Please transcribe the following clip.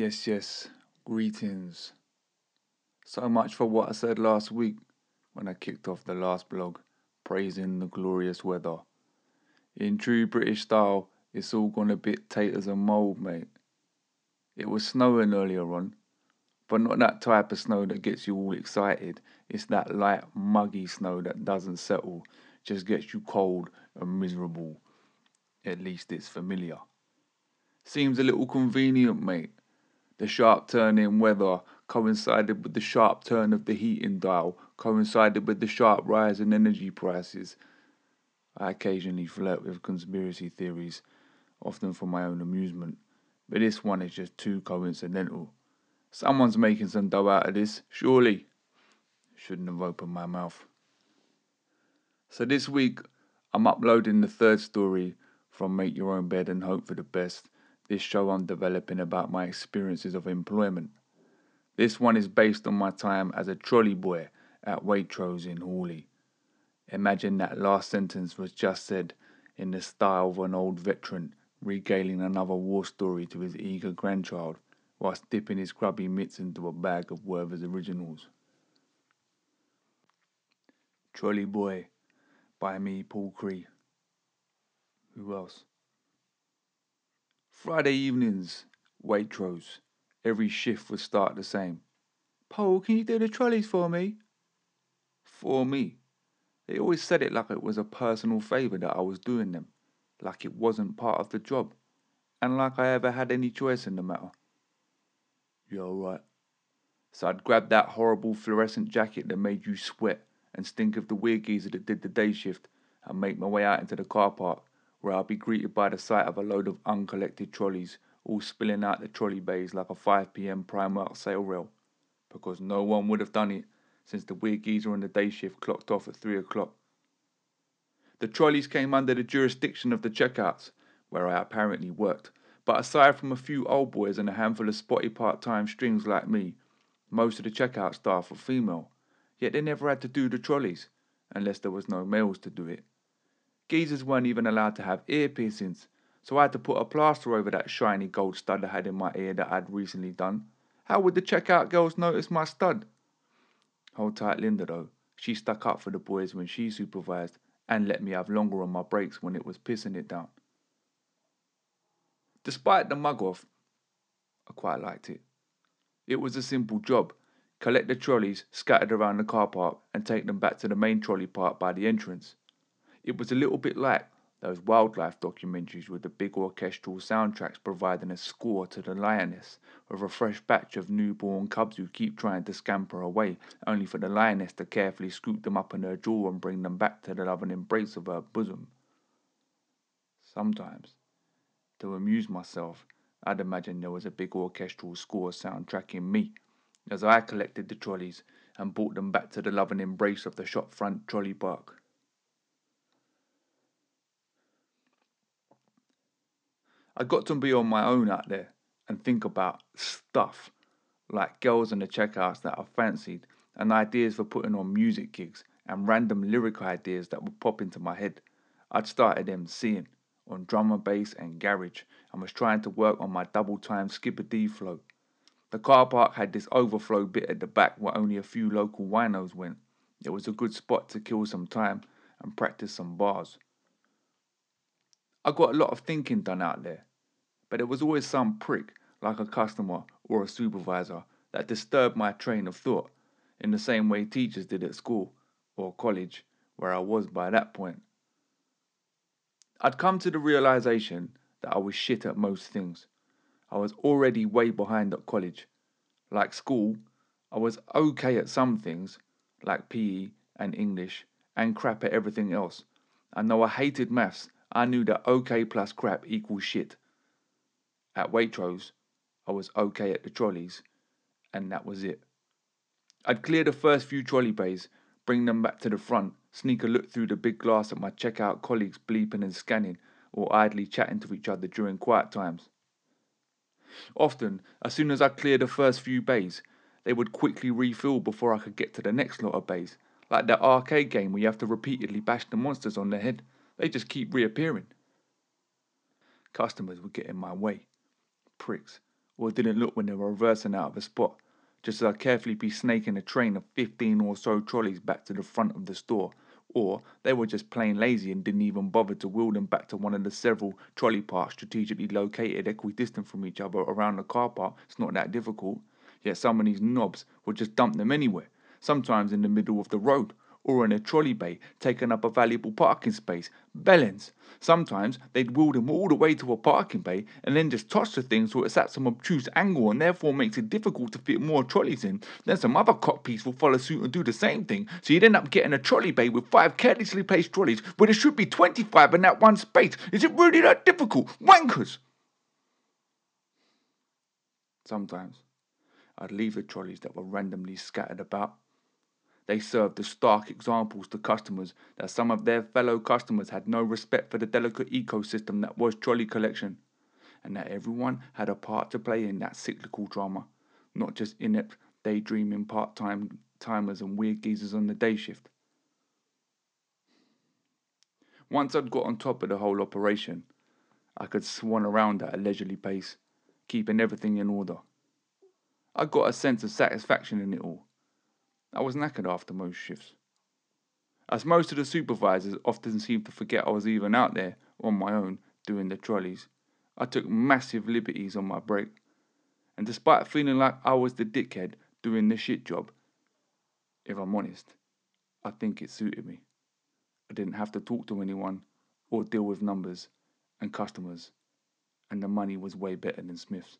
Yes, yes, greetings. So much for what I said last week when I kicked off the last blog, praising the glorious weather. In true British style, it's all gone a bit taters and mould, mate. It was snowing earlier on, but not that type of snow that gets you all excited. It's that light, muggy snow that doesn't settle, just gets you cold and miserable. At least it's familiar. Seems a little convenient, mate. The sharp turn in weather coincided with the sharp turn of the heating dial, coincided with the sharp rise in energy prices. I occasionally flirt with conspiracy theories, often for my own amusement, but this one is just too coincidental. Someone's making some dough out of this, surely. Shouldn't have opened my mouth. So this week, I'm uploading the third story from Make Your Own Bed and Hope for the Best this show I'm developing about my experiences of employment. This one is based on my time as a trolley boy at Waitrose in Horley. Imagine that last sentence was just said in the style of an old veteran regaling another war story to his eager grandchild whilst dipping his grubby mitts into a bag of Werther's originals. Trolley Boy by me, Paul Cree. Who else? Friday evenings, Waitrose. Every shift would start the same. Paul, can you do the trolleys for me? For me. They always said it like it was a personal favour that I was doing them, like it wasn't part of the job, and like I ever had any choice in the matter. Yeah, alright. So I'd grab that horrible fluorescent jacket that made you sweat and stink of the weird geezer that did the day shift and make my way out into the car park where I'll be greeted by the sight of a load of uncollected trolleys all spilling out the trolley bays like a 5pm Primark sale rail, because no one would have done it since the weird geezer on the day shift clocked off at 3 o'clock. The trolleys came under the jurisdiction of the checkouts, where I apparently worked, but aside from a few old boys and a handful of spotty part time strings like me, most of the checkout staff were female, yet they never had to do the trolleys, unless there was no males to do it. Geezers weren't even allowed to have ear piercings, so I had to put a plaster over that shiny gold stud I had in my ear that I'd recently done. How would the checkout girls notice my stud? Hold tight, Linda, though. She stuck up for the boys when she supervised and let me have longer on my breaks when it was pissing it down. Despite the mug off, I quite liked it. It was a simple job collect the trolleys scattered around the car park and take them back to the main trolley park by the entrance. It was a little bit like those wildlife documentaries with the big orchestral soundtracks providing a score to the lioness, with a fresh batch of newborn cubs who keep trying to scamper away, only for the lioness to carefully scoop them up in her jaw and bring them back to the loving embrace of her bosom. Sometimes, to amuse myself, I'd imagine there was a big orchestral score soundtracking me, as I collected the trolleys and brought them back to the loving embrace of the shop front trolley park. I got to be on my own out there and think about stuff like girls in the checkouts that I fancied and ideas for putting on music gigs and random lyric ideas that would pop into my head. I'd started MCing on drum and bass and garage and was trying to work on my double time Skibadee flow. The car park had this overflow bit at the back where only a few local winos went. It was a good spot to kill some time and practice some bars. I got a lot of thinking done out there but there was always some prick, like a customer or a supervisor, that disturbed my train of thought, in the same way teachers did at school or college, where I was by that point. I'd come to the realization that I was shit at most things. I was already way behind at college. Like school, I was okay at some things, like PE and English, and crap at everything else. And though I hated maths, I knew that okay plus crap equals shit. At Waitrose, I was okay at the trolleys, and that was it. I'd clear the first few trolley bays, bring them back to the front, sneak a look through the big glass at my checkout colleagues bleeping and scanning, or idly chatting to each other during quiet times. Often, as soon as I cleared the first few bays, they would quickly refill before I could get to the next lot of bays, like that arcade game where you have to repeatedly bash the monsters on the head. They just keep reappearing. Customers would get in my way pricks, or didn't look when they were reversing out of a spot, just as I'd carefully be snaking a train of 15 or so trolleys back to the front of the store, or they were just plain lazy and didn't even bother to wheel them back to one of the several trolley parks strategically located equidistant from each other around the car park. It's not that difficult. Yet some of these knobs would just dump them anywhere, sometimes in the middle of the road, or in a trolley bay, taking up a valuable parking space. Bellends. Sometimes they'd wheel them all the way to a parking bay and then just toss the thing so it's at some obtuse angle and therefore makes it difficult to fit more trolleys in. Then some other cockpiece will follow suit and do the same thing, so you'd end up getting a trolley bay with five carelessly placed trolleys where there should be 25 in that one space. Is it really that difficult? Wankers! Sometimes I'd leave the trolleys that were randomly scattered about they served as stark examples to customers that some of their fellow customers had no respect for the delicate ecosystem that was trolley collection, and that everyone had a part to play in that cyclical drama, not just inept, daydreaming part time timers and weird geezers on the day shift. Once I'd got on top of the whole operation, I could swan around at a leisurely pace, keeping everything in order. I got a sense of satisfaction in it all I was knackered after most shifts. As most of the supervisors often seemed to forget I was even out there on my own doing the trolleys, I took massive liberties on my break. And despite feeling like I was the dickhead doing the shit job, if I'm honest, I think it suited me. I didn't have to talk to anyone or deal with numbers and customers, and the money was way better than Smith's.